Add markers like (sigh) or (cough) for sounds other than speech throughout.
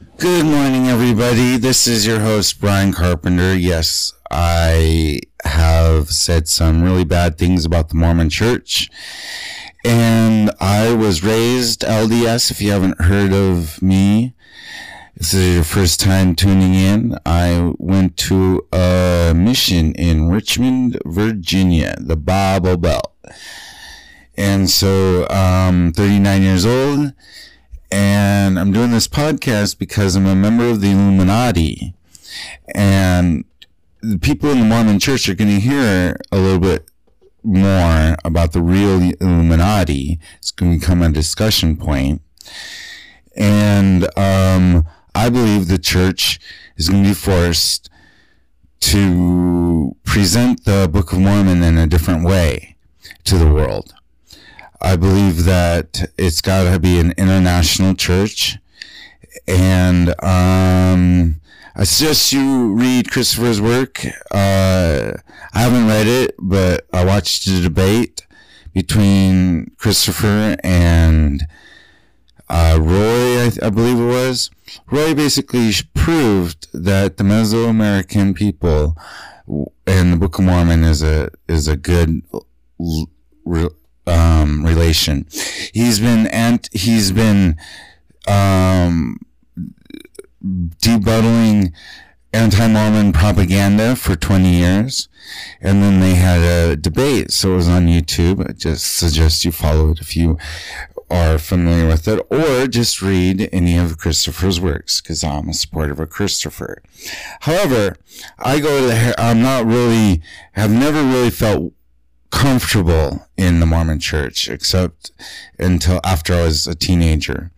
Good morning, everybody. This is your host, Brian Carpenter. Yes, I have said some really bad things about the Mormon church. And I was raised LDS. If you haven't heard of me, this is your first time tuning in. I went to a mission in Richmond, Virginia, the Bible Belt. And so I'm 39 years old and I'm doing this podcast because I'm a member of the Illuminati. And the people in the Mormon church are going to hear a little bit more about the real Illuminati. It's going to become a discussion point. And um, I believe the church is going to be forced to present the Book of Mormon in a different way to the world. I believe that it's got to be an international church. And um, I suggest you read Christopher's work. Uh, I haven't read it, but I watched the debate between Christopher and uh, Roy, I, I, believe it was. Roy basically proved that the Mesoamerican people and the Book of Mormon is a is a good um, relation. He's been and he's been um, anti-Mormon propaganda for 20 years. And then they had a debate. So it was on YouTube. I just suggest you follow it if you are familiar with it or just read any of Christopher's works because I'm a supporter of Christopher. However, I go to the, I'm not really, have never really felt comfortable in the Mormon church, except until after I was a teenager.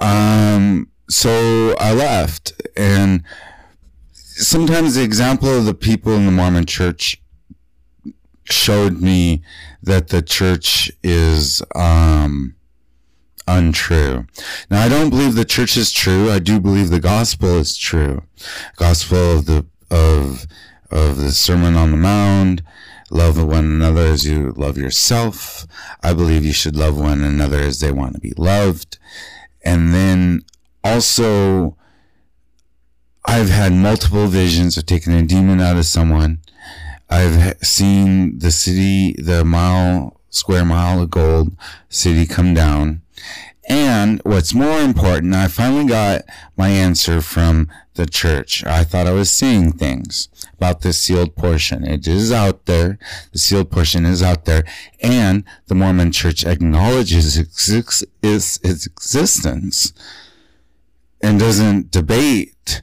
Um, so I left and sometimes the example of the people in the Mormon church showed me that the church is, um, untrue. Now, I don't believe the church is true. I do believe the gospel is true. Gospel of the, of, of the Sermon on the Mount, love one another as you love yourself. I believe you should love one another as they want to be loved. And then also, I've had multiple visions of taking a demon out of someone. I've seen the city, the mile, square mile of gold city come down. And what's more important, I finally got my answer from the church. I thought I was seeing things about the sealed portion. It is out there. The sealed portion is out there. And the Mormon church acknowledges its, existence and doesn't debate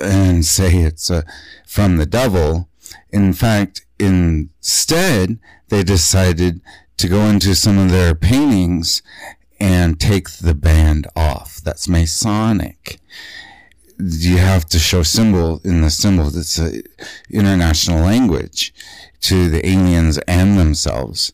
and (laughs) say it's uh, from the devil. In fact, instead, they decided to go into some of their paintings and take the band off. That's Masonic. You have to show symbol in the symbol that's an international language to the aliens and themselves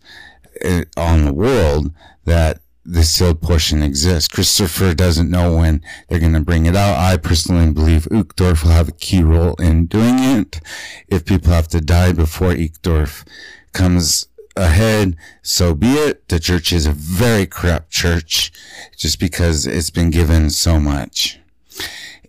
uh, on the world that the sealed portion exists. Christopher doesn't know when they're going to bring it out. I personally believe Uchtdorf will have a key role in doing it. If people have to die before Uchtdorf comes ahead, so be it. The church is a very corrupt church just because it's been given so much.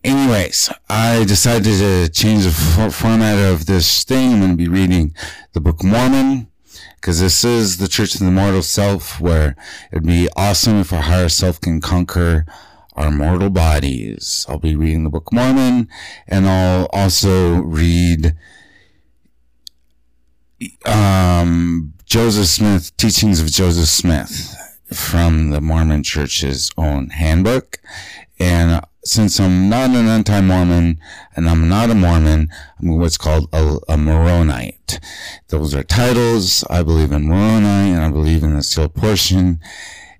Anyways, I decided to change the format of this thing. I'm going to be reading the Book of Mormon because this is the church of the mortal self where it'd be awesome if our higher self can conquer our mortal bodies. I'll be reading the Book of Mormon and I'll also read um, Joseph Smith, Teachings of Joseph Smith from the Mormon Church's own handbook. And since I'm not an anti-Mormon and I'm not a Mormon, I'm what's called a, a Mormonite. Those are titles. I believe in Moroni and I believe in the sealed portion.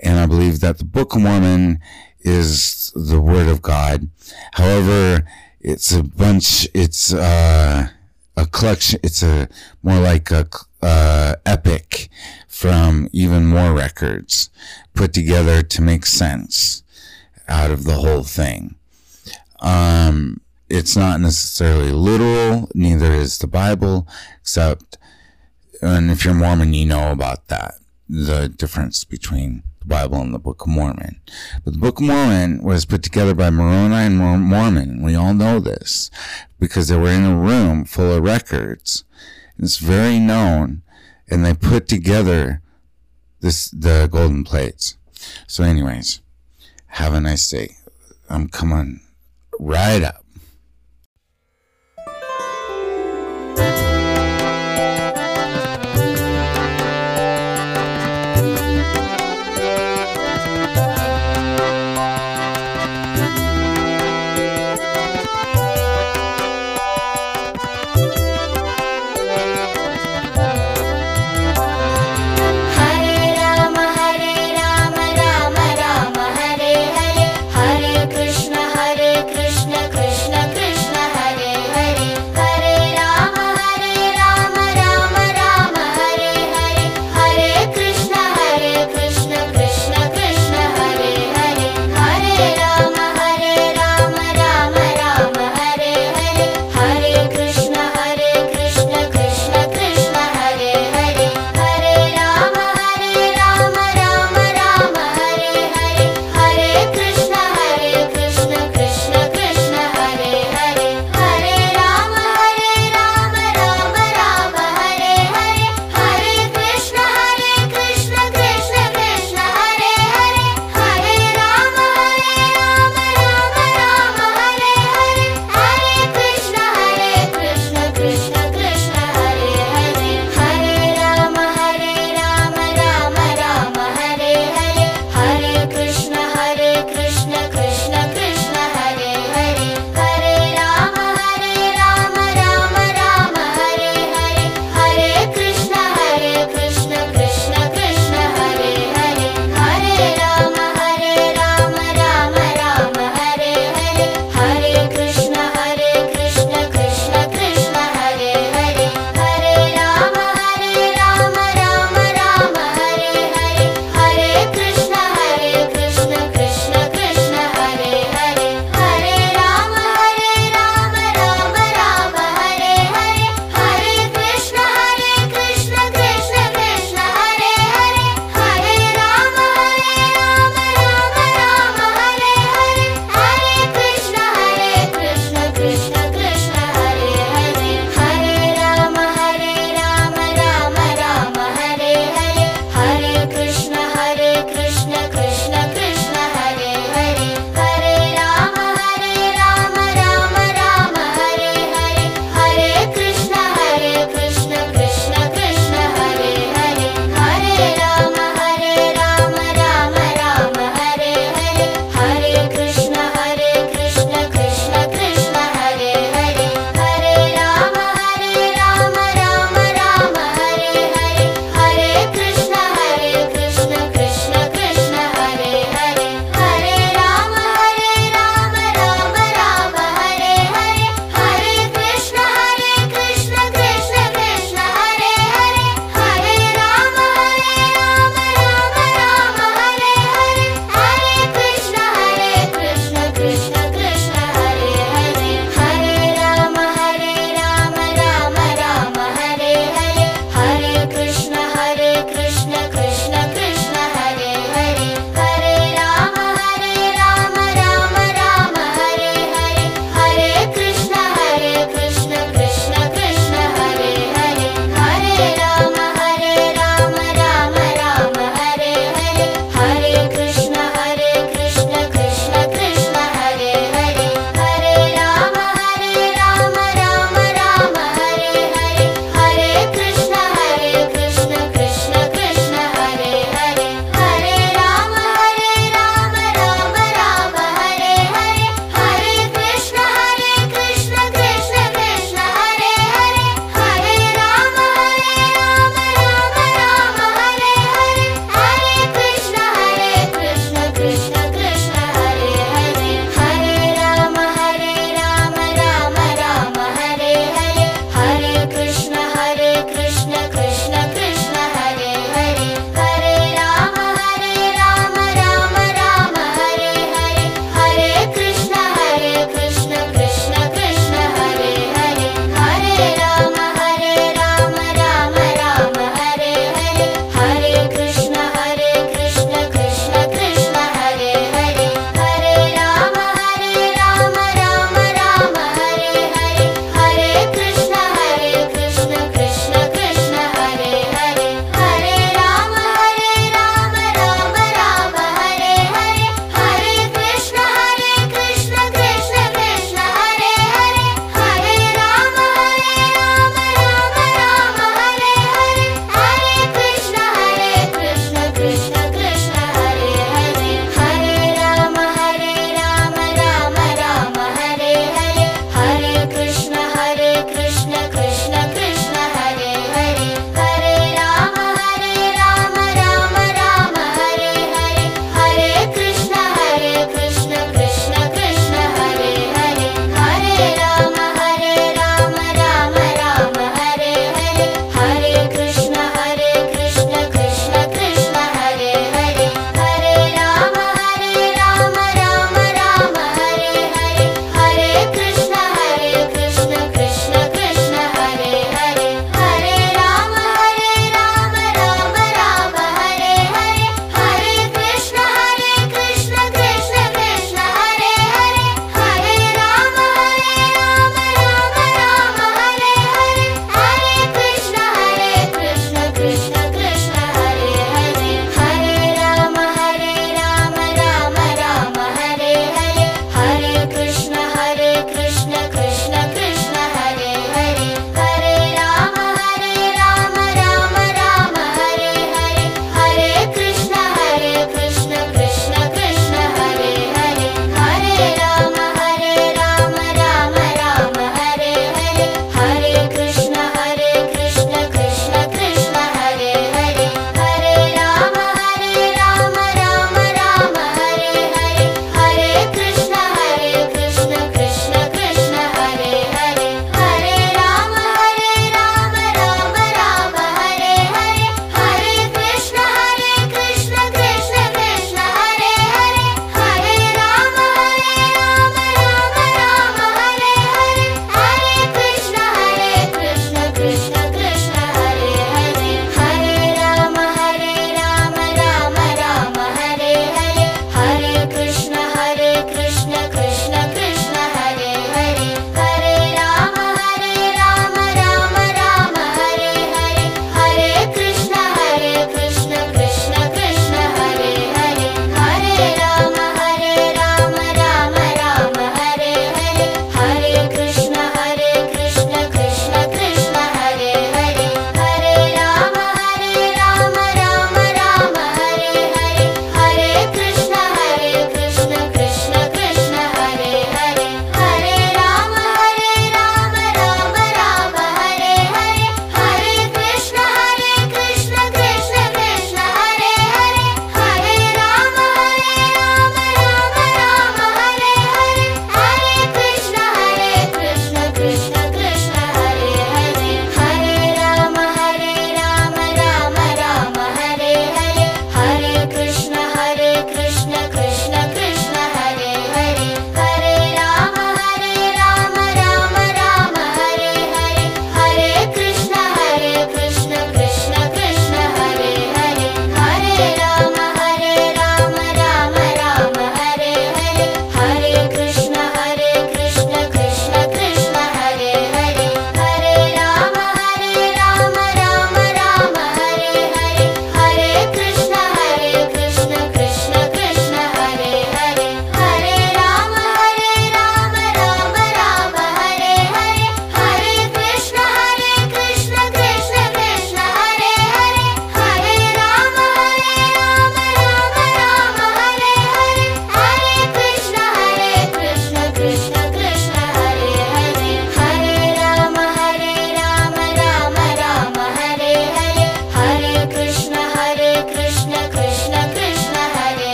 And I believe that the Book of Mormon is the Word of God. However, it's a bunch, it's, uh, a collection. It's a more like a uh, epic from even more records put together to make sense out of the whole thing. Um, it's not necessarily literal, neither is the Bible, except, and if you're Mormon, you know about that the difference between the Bible and the Book of Mormon. But the Book of Mormon was put together by Moroni and Mormon. We all know this because they were in a room full of records it's very known, and they put together this the golden plates. So, anyways, have a nice day. Um, I'm coming right up.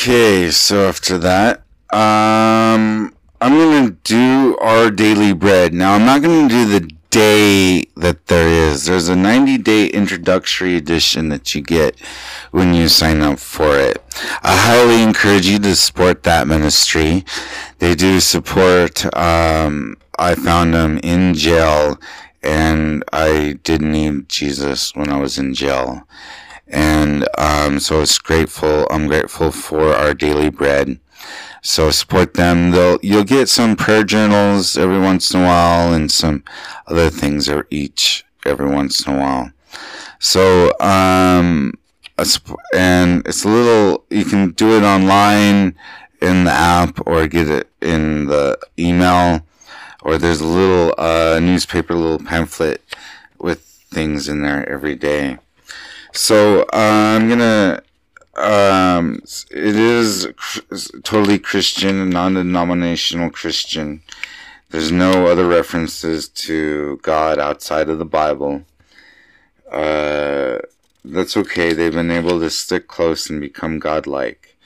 Okay, so after that, um, I'm gonna do our daily bread. Now, I'm not gonna do the day that there is. There's a 90 day introductory edition that you get when you sign up for it. I highly encourage you to support that ministry. They do support, um, I found them in jail and I did need Jesus when I was in jail. And, um, so it's grateful. I'm grateful for our daily bread. So support them. They'll, you'll get some prayer journals every once in a while and some other things are each every once in a while. So, um, and it's a little, you can do it online in the app or get it in the email or there's a little, uh, newspaper, little pamphlet with things in there every day. So, uh, I'm gonna, um, it is cr- totally Christian, non-denominational Christian. There's no other references to God outside of the Bible. Uh, that's okay. They've been able to stick close and become godlike.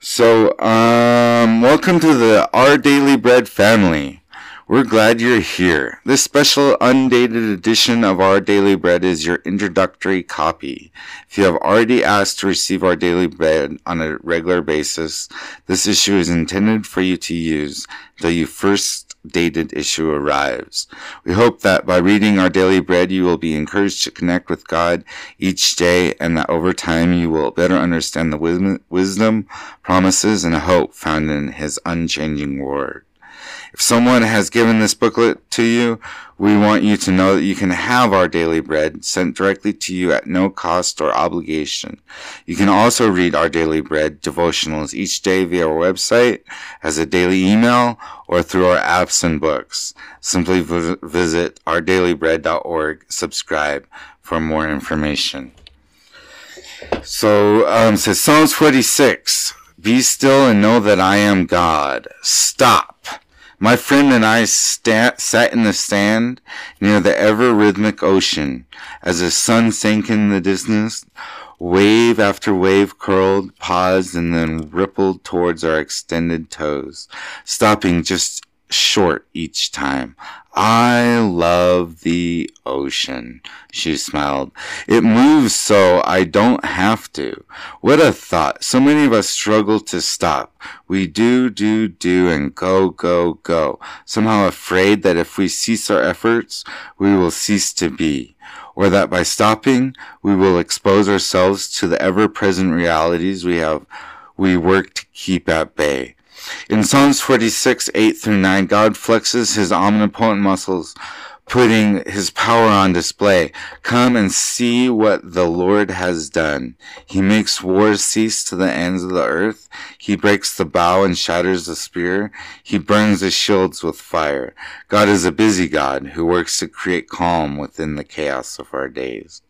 So, um, welcome to the Our Daily Bread family. We're glad you're here. This special undated edition of Our Daily Bread is your introductory copy. If you have already asked to receive Our Daily Bread on a regular basis, this issue is intended for you to use until your first dated issue arrives. We hope that by reading Our Daily Bread, you will be encouraged to connect with God each day and that over time you will better understand the wisdom, wisdom promises, and hope found in His unchanging Word. If someone has given this booklet to you, we want you to know that you can have our daily bread sent directly to you at no cost or obligation. You can also read our daily bread devotionals each day via our website, as a daily email, or through our apps and books. Simply vi- visit ourdailybread.org, subscribe for more information. So, um, says Psalms 46. Be still and know that I am God. Stop. My friend and I sta- sat in the sand near the ever rhythmic ocean. As the sun sank in the distance, wave after wave curled, paused, and then rippled towards our extended toes, stopping just short each time. I love the ocean, she smiled. It moves so I don't have to. What a thought. So many of us struggle to stop. We do, do, do, and go, go, go. Somehow afraid that if we cease our efforts, we will cease to be. Or that by stopping, we will expose ourselves to the ever-present realities we have, we work to keep at bay. In Psalms 46, 8 through 9, God flexes his omnipotent muscles, putting his power on display. Come and see what the Lord has done. He makes wars cease to the ends of the earth. He breaks the bow and shatters the spear. He burns the shields with fire. God is a busy God who works to create calm within the chaos of our days.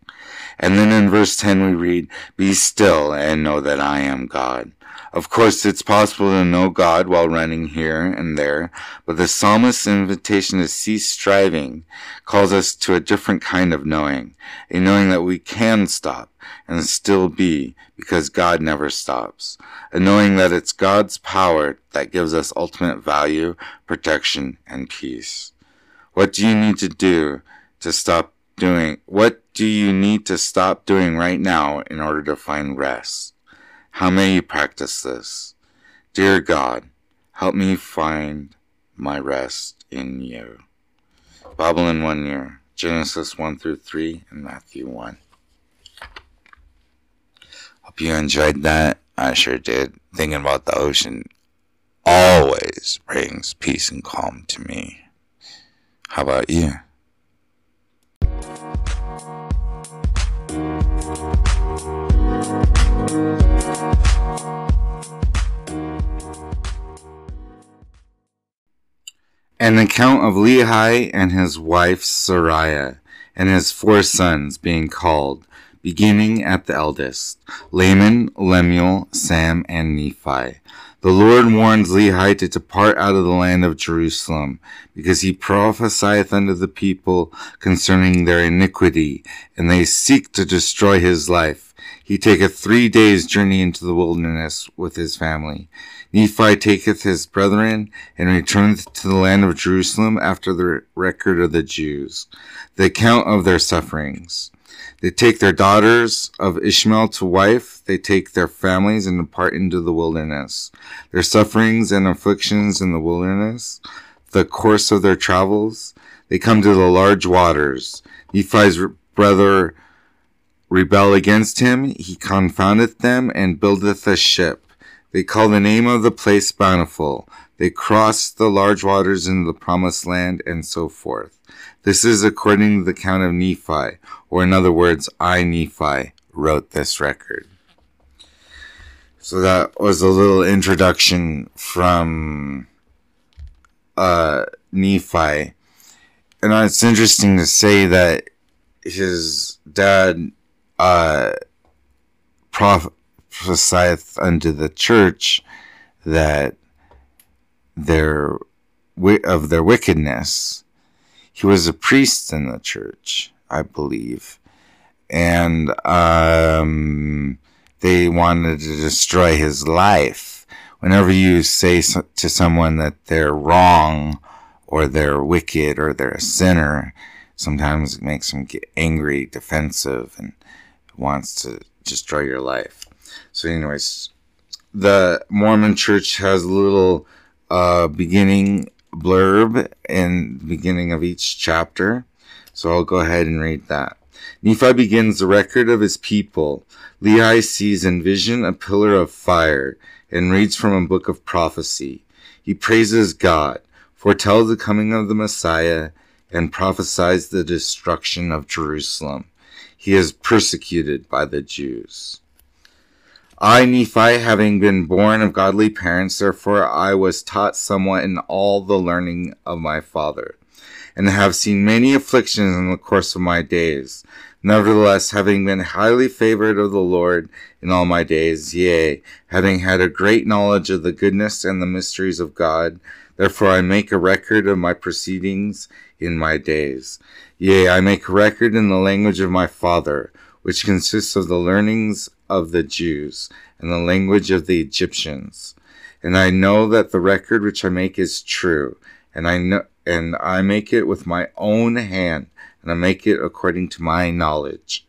And then in verse 10 we read, Be still and know that I am God. Of course, it's possible to know God while running here and there, but the psalmist's invitation to cease striving calls us to a different kind of knowing, a knowing that we can stop and still be because God never stops, a knowing that it's God's power that gives us ultimate value, protection, and peace. What do you need to do to stop doing? What do you need to stop doing right now in order to find rest? How may you practice this? Dear God, help me find my rest in you. Bible in one year, Genesis 1 through 3 and Matthew 1. Hope you enjoyed that. I sure did. Thinking about the ocean always brings peace and calm to me. How about you? An account of Lehi and his wife Sariah and his four sons being called beginning at the eldest, Laman, Lemuel, Sam, and Nephi. The Lord warns Lehi to depart out of the land of Jerusalem, because he prophesieth unto the people concerning their iniquity, and they seek to destroy his life. He taketh three days' journey into the wilderness with his family. Nephi taketh his brethren, and returneth to the land of Jerusalem after the record of the Jews, the account of their sufferings. They take their daughters of Ishmael to wife. They take their families and depart into the wilderness. Their sufferings and afflictions in the wilderness, the course of their travels. They come to the large waters. Nephi's brother rebel against him. He confoundeth them and buildeth a ship. They call the name of the place Bountiful. They cross the large waters into the promised land and so forth. This is according to the count of Nephi, or in other words, I, Nephi, wrote this record. So that was a little introduction from uh, Nephi. And it's interesting to say that his dad uh, prophesieth unto the church that their of their wickedness he was a priest in the church, I believe. And um, they wanted to destroy his life. Whenever you say so- to someone that they're wrong or they're wicked or they're a sinner, sometimes it makes them get angry, defensive, and wants to destroy your life. So, anyways, the Mormon church has a little uh, beginning blurb in the beginning of each chapter. So I'll go ahead and read that. Nephi begins the record of his people. Lehi sees in vision a pillar of fire and reads from a book of prophecy. He praises God, foretells the coming of the Messiah, and prophesies the destruction of Jerusalem. He is persecuted by the Jews. I, Nephi, having been born of godly parents, therefore I was taught somewhat in all the learning of my father, and have seen many afflictions in the course of my days. Nevertheless, having been highly favored of the Lord in all my days, yea, having had a great knowledge of the goodness and the mysteries of God, therefore I make a record of my proceedings in my days. Yea, I make a record in the language of my father, which consists of the learnings of the Jews and the language of the Egyptians. And I know that the record which I make is true, and I know, and I make it with my own hand, and I make it according to my knowledge.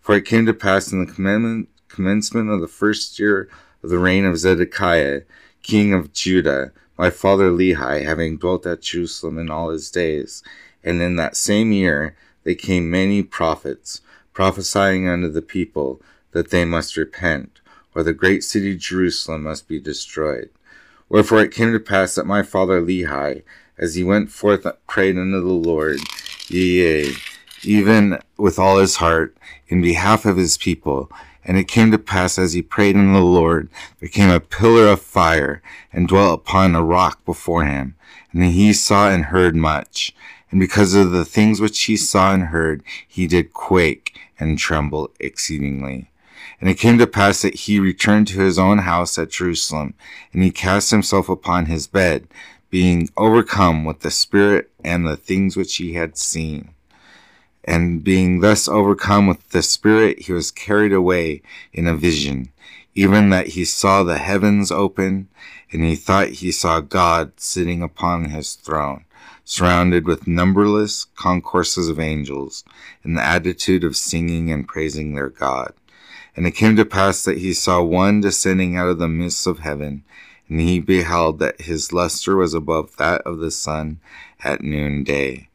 For it came to pass in the commencement of the first year of the reign of Zedekiah, king of Judah, my father Lehi, having dwelt at Jerusalem in all his days, and in that same year there came many prophets, prophesying unto the people that they must repent, or the great city Jerusalem must be destroyed. Wherefore it came to pass that my father Lehi, as he went forth, prayed unto the Lord, yea, even with all his heart, in behalf of his people. And it came to pass as he prayed unto the Lord, there came a pillar of fire, and dwelt upon a rock before him. And he saw and heard much. And because of the things which he saw and heard, he did quake and tremble exceedingly. And it came to pass that he returned to his own house at Jerusalem, and he cast himself upon his bed, being overcome with the Spirit and the things which he had seen. And being thus overcome with the Spirit, he was carried away in a vision, even that he saw the heavens open, and he thought he saw God sitting upon his throne, surrounded with numberless concourses of angels, in the attitude of singing and praising their God. And it came to pass that he saw one descending out of the midst of heaven, and he beheld that his luster was above that of the sun at noonday.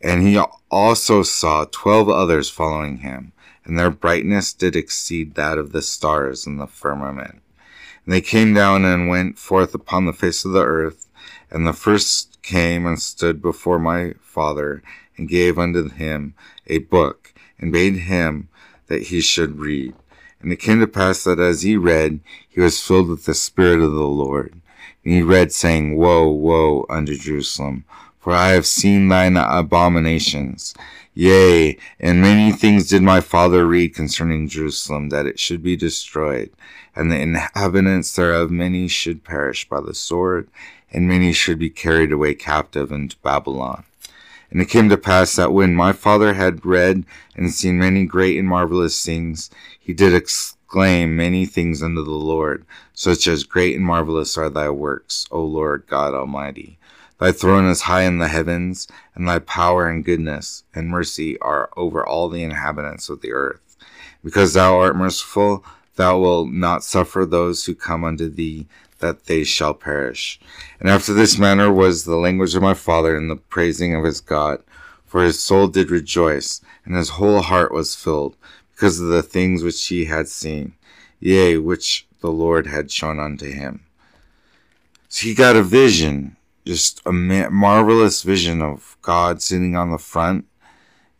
And he also saw twelve others following him, and their brightness did exceed that of the stars in the firmament. And they came down and went forth upon the face of the earth, and the first came and stood before my father, and gave unto him a book, and bade him that he should read. And it came to pass that as he read, he was filled with the Spirit of the Lord. And he read, saying, Woe, woe unto Jerusalem, for I have seen thine abominations. Yea, and many things did my father read concerning Jerusalem, that it should be destroyed, and the inhabitants thereof many should perish by the sword, and many should be carried away captive into Babylon. And it came to pass that when my father had read and seen many great and marvelous things, he did exclaim many things unto the Lord, such as great and marvelous are thy works, O Lord God Almighty. Thy throne is high in the heavens, and thy power and goodness and mercy are over all the inhabitants of the earth. Because thou art merciful, thou wilt not suffer those who come unto thee that they shall perish. And after this manner was the language of my father in the praising of his God, for his soul did rejoice, and his whole heart was filled, because of the things which he had seen, yea, which the Lord had shown unto him. So he got a vision, just a marvelous vision of God sitting on the front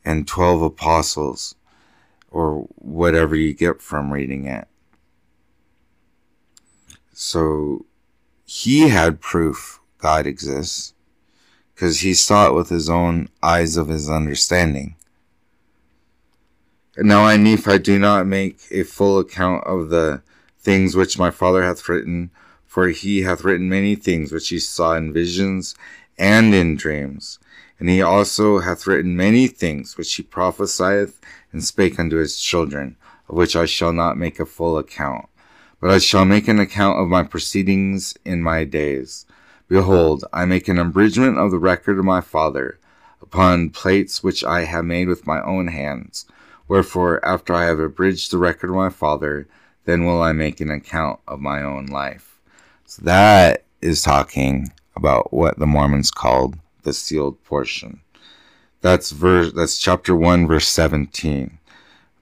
and 12 apostles, or whatever you get from reading it. So he had proof God exists because he saw it with his own eyes of his understanding. And now I, Nephi, do not make a full account of the things which my father hath written, for he hath written many things which he saw in visions and in dreams. And he also hath written many things which he prophesieth and spake unto his children, of which I shall not make a full account. But I shall make an account of my proceedings in my days. Behold, I make an abridgment of the record of my father, upon plates which I have made with my own hands. Wherefore, after I have abridged the record of my father, then will I make an account of my own life. So that is talking about what the Mormons called the sealed portion. That's verse that's chapter 1 verse 17.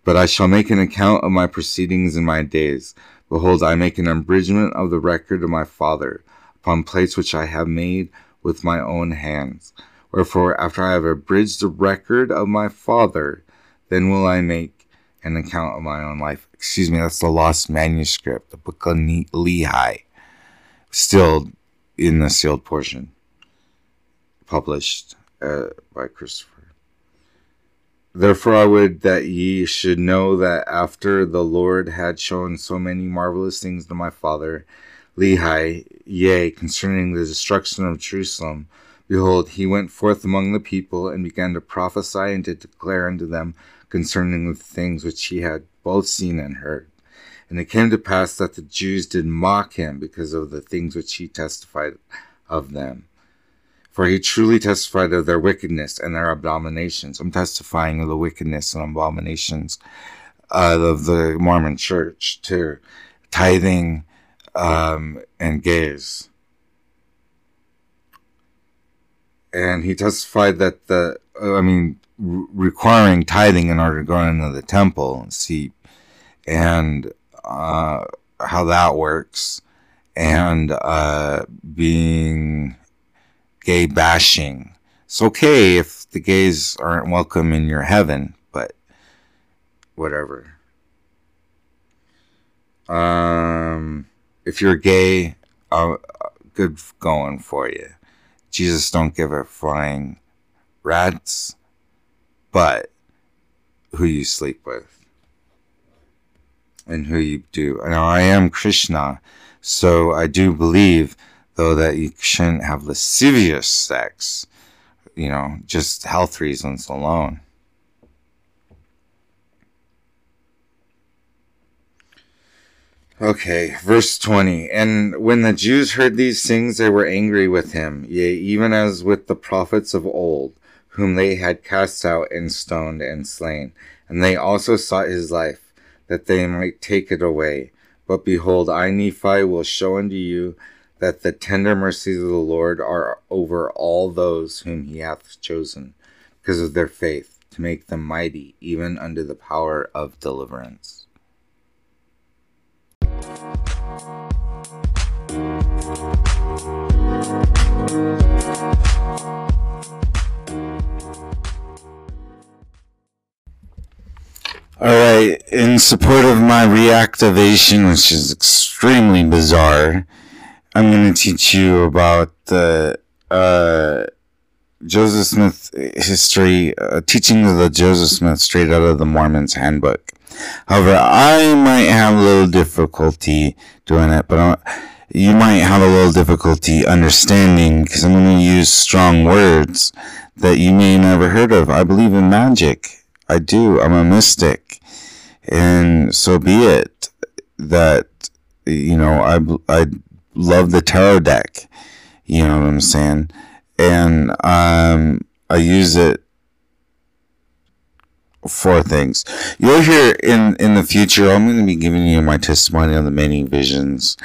But I shall make an account of my proceedings in my days Behold, I make an abridgment of the record of my father upon plates which I have made with my own hands. Wherefore, after I have abridged the record of my father, then will I make an account of my own life. Excuse me, that's the lost manuscript, the book of Lehi, still in the sealed portion, published uh, by Christopher. Therefore I would that ye should know that after the Lord had shown so many marvelous things to my father, Lehi, yea, concerning the destruction of Jerusalem, behold, he went forth among the people and began to prophesy and to declare unto them concerning the things which he had both seen and heard. And it came to pass that the Jews did mock him because of the things which he testified of them. For he truly testified of their wickedness and their abominations. I'm testifying of the wickedness and abominations uh, of the Mormon church too. Tithing um, and gays. And he testified that the, I mean, requiring tithing in order to go into the temple and see and uh, how that works and uh, being gay bashing. It's okay if the gays aren't welcome in your heaven, but whatever. Um, if you're gay, uh, good going for you. Jesus don't give a flying rats, but who you sleep with and who you do. Now I am Krishna, so I do believe though that you shouldn't have lascivious sex, you know, just health reasons alone. Okay, verse 20. And when the Jews heard these things, they were angry with him, yea, even as with the prophets of old, whom they had cast out and stoned and slain. And they also sought his life, that they might take it away. But behold, I, Nephi, will show unto you that the tender mercies of the Lord are over all those whom he hath chosen, because of their faith, to make them mighty, even under the power of deliverance. All right, in support of my reactivation, which is extremely bizarre, I'm going to teach you about the uh, Joseph Smith history, uh, teaching of the Joseph Smith straight out of the Mormon's handbook. However, I might have a little difficulty doing it, but uh, you might have a little difficulty understanding because I'm going to use strong words that you may never heard of. I believe in magic. I do. I'm a mystic. And so be it that, you know, I, I love the tarot deck. You know what I'm saying? And, um, I use it for things. You'll hear in, in the future, I'm going to be giving you my testimony on the many visions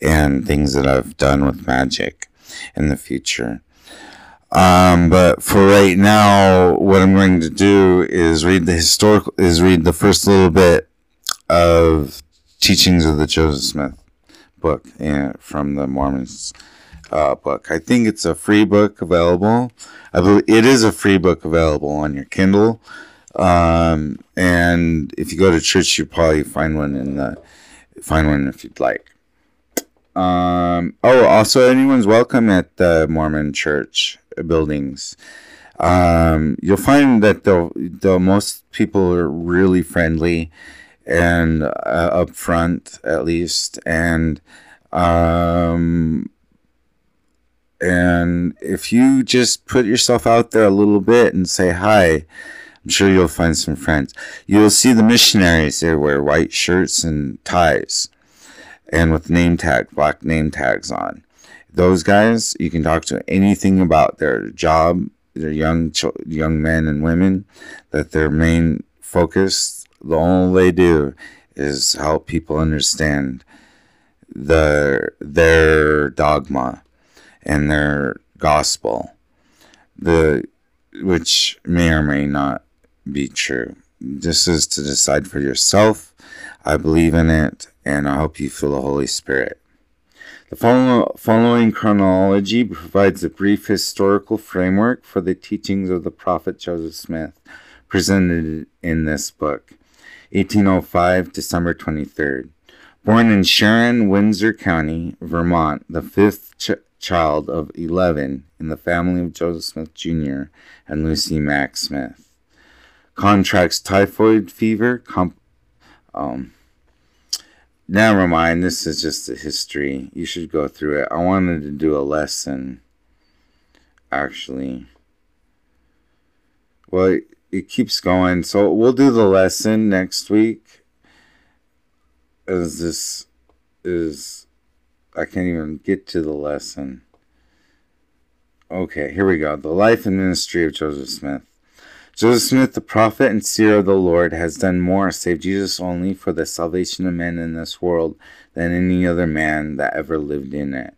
and things that I've done with magic in the future. Um, but for right now, what I'm going to do is read the historical, is read the first little bit of teachings of the Joseph Smith book and from the Mormons uh, book. I think it's a free book available. I believe it is a free book available on your Kindle. Um, and if you go to church, you probably find one in the find one if you'd like. Um, oh, also, anyone's welcome at the Mormon church buildings. Um, you'll find that the the most people are really friendly and uh, front, at least, and um, and if you just put yourself out there a little bit and say hi, I'm sure you'll find some friends. You'll see the missionaries. They wear white shirts and ties and with name tag, black name tags on. Those guys, you can talk to anything about their job, their young young men and women, that their main focus, the all they do is help people understand the their dogma and their gospel, the which may or may not be true. This is to decide for yourself. I believe in it and I hope you feel the Holy Spirit. The following chronology provides a brief historical framework for the teachings of the prophet Joseph Smith presented in this book. 1805, December 23rd. Born in Sharon, Windsor County, Vermont, the fifth ch- child of 11 in the family of Joseph Smith Jr. and Lucy Mack Smith. Contracts typhoid fever, comp- um, Never mind, this is just a history. You should go through it. I wanted to do a lesson, actually. Well, it, keeps going. So we'll do the lesson next week. As this is, I can't even get to the lesson. Okay, here we go. The life and ministry of Joseph Smith. Joseph Smith, the prophet and seer of the Lord, has done more, save Jesus only, for the salvation of men in this world than any other man that ever lived in it.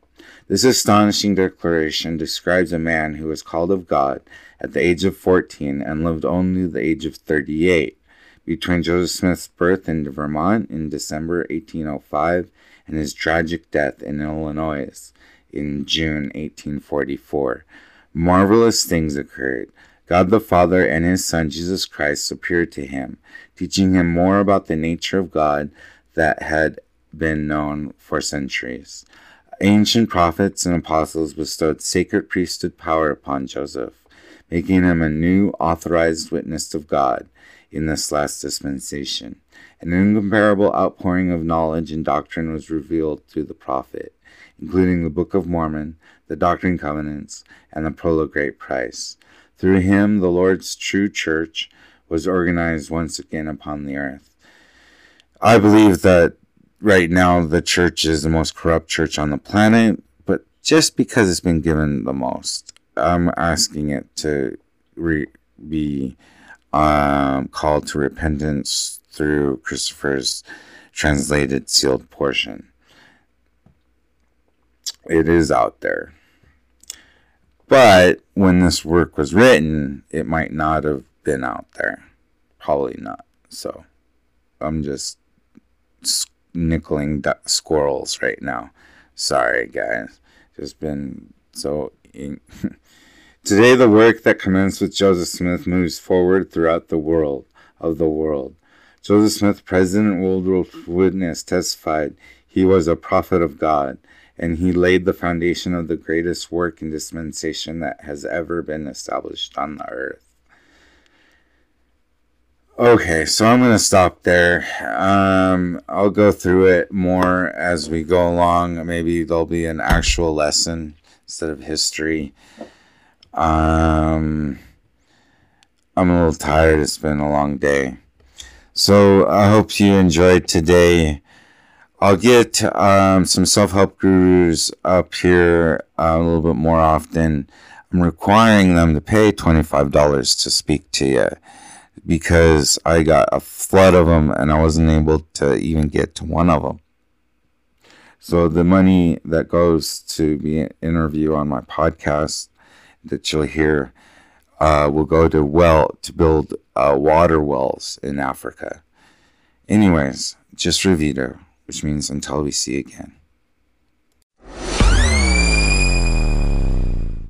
This astonishing declaration describes a man who was called of God at the age of 14 and lived only the age of 38 between Joseph Smith's birth in Vermont in December 1805 and his tragic death in Illinois in June 1844. Marvelous things occurred. God the Father and his Son Jesus Christ appeared to him, teaching him more about the nature of God that had been known for centuries. Ancient prophets and apostles bestowed sacred priesthood power upon Joseph, making him a new authorized witness of God in this last dispensation. An incomparable outpouring of knowledge and doctrine was revealed through the prophet, including the Book of Mormon, the Doctrine and Covenants, and the Pearl of Great Price. Through him, the Lord's true church was organized once again upon the earth. I believe that right now the church is the most corrupt church on the planet, but just because it's been given the most, I'm asking it to re- be um, called to repentance through Christopher's translated sealed portion. It is out there. But when this work was written, it might not have been out there. Probably not. So I'm just nickeling squirrels right now. Sorry, guys. Just been so. (laughs) Today, the work that commenced with Joseph Smith moves forward throughout the world of the world. Joseph Smith, President Woodrow Witness, testified He was a prophet of God, and he laid the foundation of the greatest work and dispensation that has ever been established on the earth. Okay, so I'm going to stop there. Um, I'll go through it more as we go along. Maybe there'll be an actual lesson instead of history. Um, I'm a little tired. It's been a long day. So I hope you enjoyed today. I'll get um, some self help gurus up here uh, a little bit more often. I'm requiring them to pay $25 to speak to you because I got a flood of them and I wasn't able to even get to one of them. So the money that goes to the interview on my podcast that you'll hear uh, will go to well to build uh, water wells in Africa. Anyways, just Revito, which means until we see again.